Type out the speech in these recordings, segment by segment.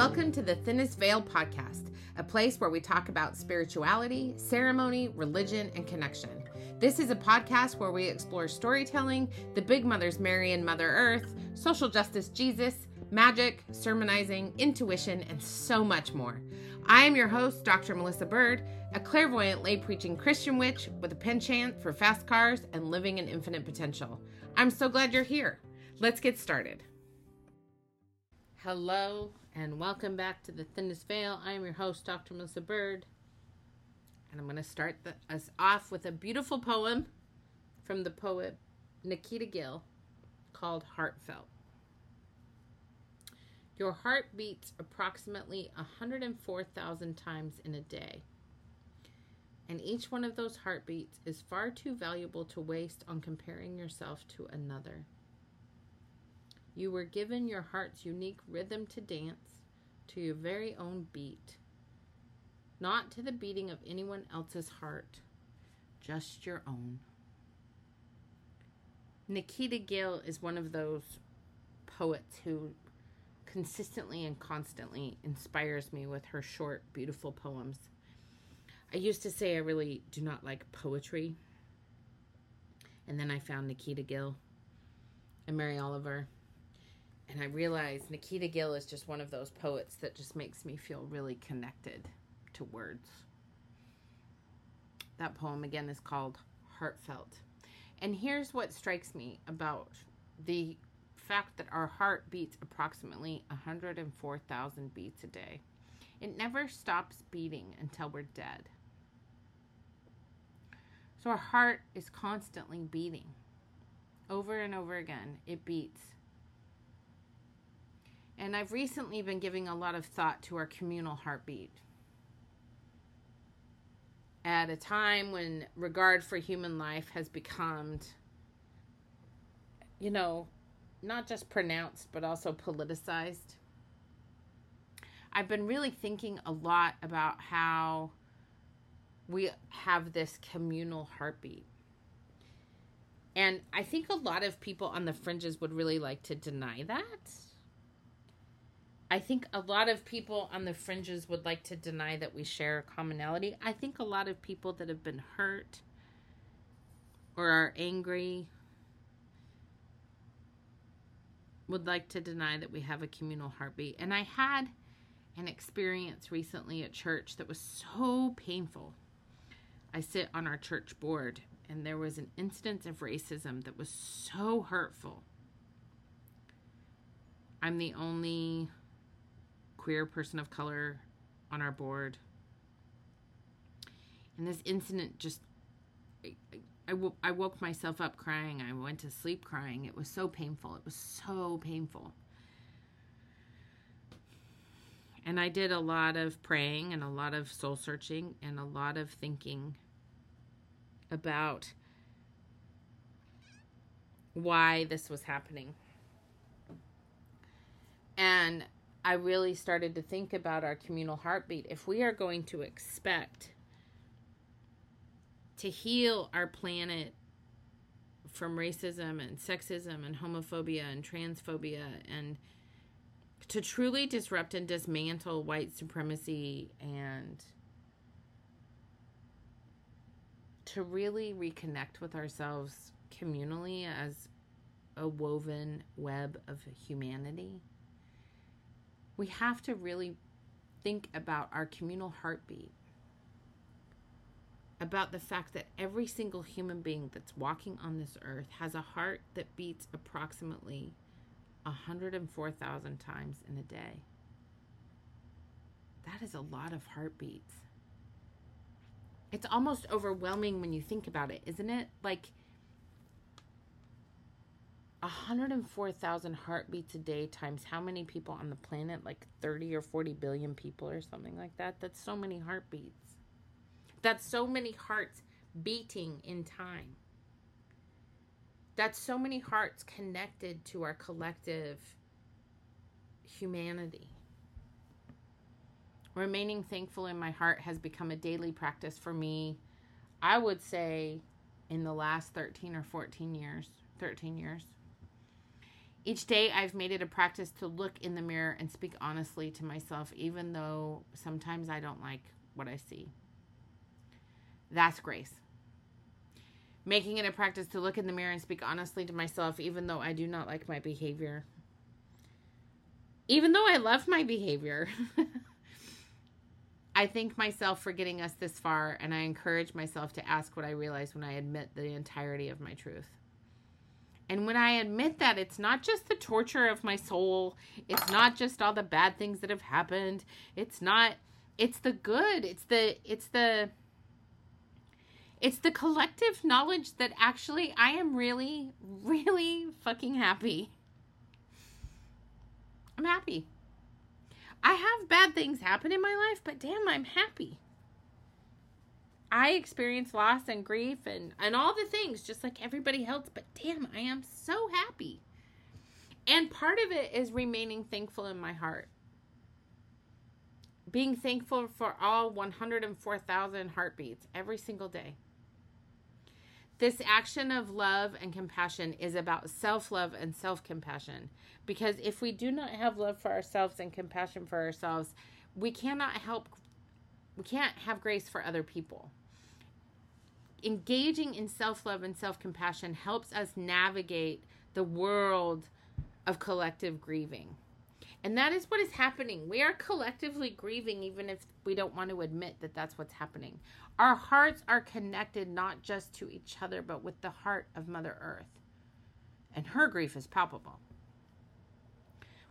Welcome to the Thinnest Veil podcast, a place where we talk about spirituality, ceremony, religion, and connection. This is a podcast where we explore storytelling, the Big Mothers Mary and Mother Earth, social justice Jesus, magic, sermonizing, intuition, and so much more. I am your host, Dr. Melissa Bird, a clairvoyant lay preaching Christian witch with a penchant for fast cars and living in infinite potential. I'm so glad you're here. Let's get started. Hello, and welcome back to the Thinnest Veil. I am your host, Dr. Melissa Bird, and I'm going to start the, us off with a beautiful poem from the poet Nikita Gill called Heartfelt. Your heart beats approximately 104,000 times in a day. And each one of those heartbeats is far too valuable to waste on comparing yourself to another. You were given your heart's unique rhythm to dance to your very own beat, not to the beating of anyone else's heart, just your own. Nikita Gill is one of those poets who consistently and constantly inspires me with her short, beautiful poems. I used to say I really do not like poetry. And then I found Nikita Gill and Mary Oliver. And I realized Nikita Gill is just one of those poets that just makes me feel really connected to words. That poem again is called Heartfelt. And here's what strikes me about the fact that our heart beats approximately 104,000 beats a day. It never stops beating until we're dead. So our heart is constantly beating. Over and over again, it beats. And I've recently been giving a lot of thought to our communal heartbeat. At a time when regard for human life has become, you know, not just pronounced, but also politicized. I've been really thinking a lot about how we have this communal heartbeat. And I think a lot of people on the fringes would really like to deny that. I think a lot of people on the fringes would like to deny that we share a commonality. I think a lot of people that have been hurt or are angry would like to deny that we have a communal heartbeat. And I had an experience recently at church that was so painful. I sit on our church board, and there was an instance of racism that was so hurtful. I'm the only queer person of color on our board. And this incident just I, I woke myself up crying. I went to sleep crying. It was so painful. It was so painful. And I did a lot of praying and a lot of soul searching and a lot of thinking about why this was happening. And I really started to think about our communal heartbeat. If we are going to expect to heal our planet from racism and sexism and homophobia and transphobia and to truly disrupt and dismantle white supremacy and to really reconnect with ourselves communally as a woven web of humanity, we have to really think about our communal heartbeat about the fact that every single human being that's walking on this earth has a heart that beats approximately 104,000 times in a day. That is a lot of heartbeats. It's almost overwhelming when you think about it, isn't it? Like 104,000 heartbeats a day times how many people on the planet? Like 30 or 40 billion people or something like that. That's so many heartbeats. That's so many hearts beating in time. That's so many hearts connected to our collective humanity. Remaining thankful in my heart has become a daily practice for me. I would say in the last 13 or 14 years, 13 years. Each day, I've made it a practice to look in the mirror and speak honestly to myself, even though sometimes I don't like what I see. That's grace. Making it a practice to look in the mirror and speak honestly to myself, even though I do not like my behavior. Even though I love my behavior. I thank myself for getting us this far, and I encourage myself to ask what I realize when I admit the entirety of my truth. And when I admit that, it's not just the torture of my soul, it's not just all the bad things that have happened. It's not it's the good. It's the it's the it's the collective knowledge that actually I am really really fucking happy. I'm happy. I have bad things happen in my life, but damn, I'm happy. I experience loss and grief and, and all the things just like everybody else, but damn, I am so happy. And part of it is remaining thankful in my heart. Being thankful for all 104,000 heartbeats every single day. This action of love and compassion is about self love and self compassion. Because if we do not have love for ourselves and compassion for ourselves, we cannot help, we can't have grace for other people. Engaging in self love and self compassion helps us navigate the world of collective grieving. And that is what is happening. We are collectively grieving, even if we don't want to admit that that's what's happening. Our hearts are connected not just to each other, but with the heart of Mother Earth. And her grief is palpable.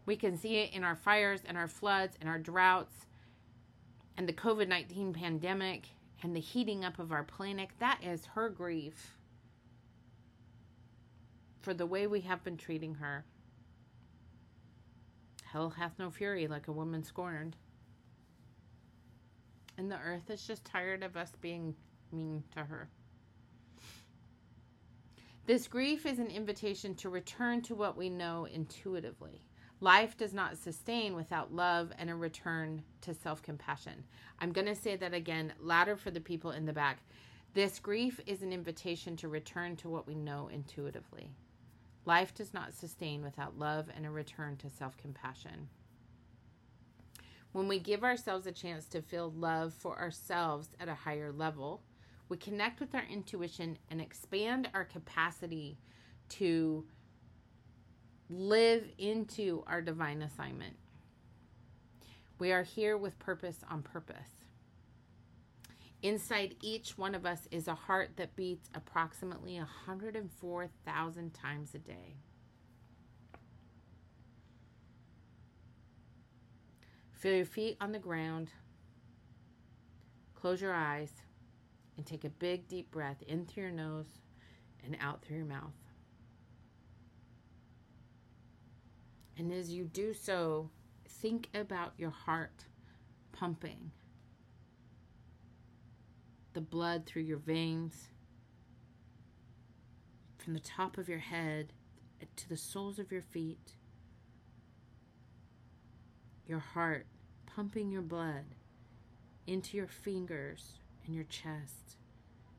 We can see it in our fires and our floods and our droughts and the COVID 19 pandemic and the heating up of our planet. That is her grief for the way we have been treating her. Hell hath no fury like a woman scorned. And the earth is just tired of us being mean to her. This grief is an invitation to return to what we know intuitively. Life does not sustain without love and a return to self compassion. I'm going to say that again, louder for the people in the back. This grief is an invitation to return to what we know intuitively. Life does not sustain without love and a return to self compassion. When we give ourselves a chance to feel love for ourselves at a higher level, we connect with our intuition and expand our capacity to live into our divine assignment. We are here with purpose on purpose. Inside each one of us is a heart that beats approximately 104,000 times a day. Feel your feet on the ground. Close your eyes and take a big deep breath in through your nose and out through your mouth. And as you do so, think about your heart pumping the blood through your veins, from the top of your head to the soles of your feet. Your heart pumping your blood into your fingers and your chest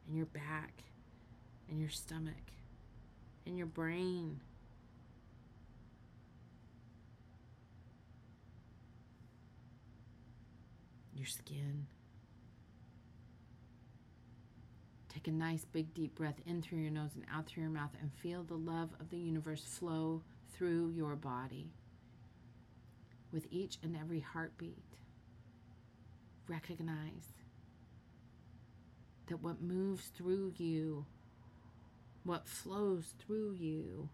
and your back and your stomach and your brain. Your skin. Take a nice big deep breath in through your nose and out through your mouth and feel the love of the universe flow through your body with each and every heartbeat. Recognize that what moves through you, what flows through you,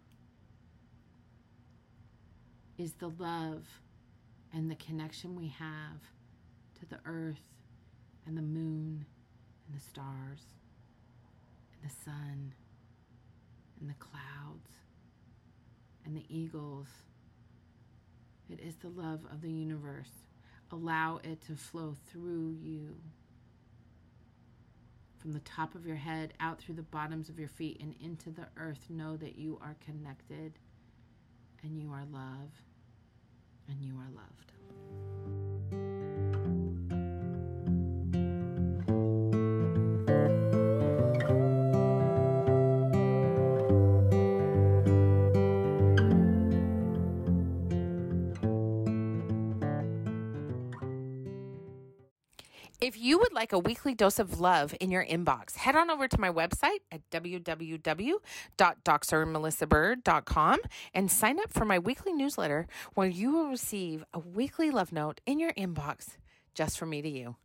is the love and the connection we have to the earth and the moon and the stars and the sun and the clouds and the eagles. It is the love of the universe. Allow it to flow through you. From the top of your head, out through the bottoms of your feet, and into the earth. Know that you are connected and you are love and you are loved. If you would like a weekly dose of love in your inbox, head on over to my website at www.drmelissabird.com and sign up for my weekly newsletter where you will receive a weekly love note in your inbox just from me to you.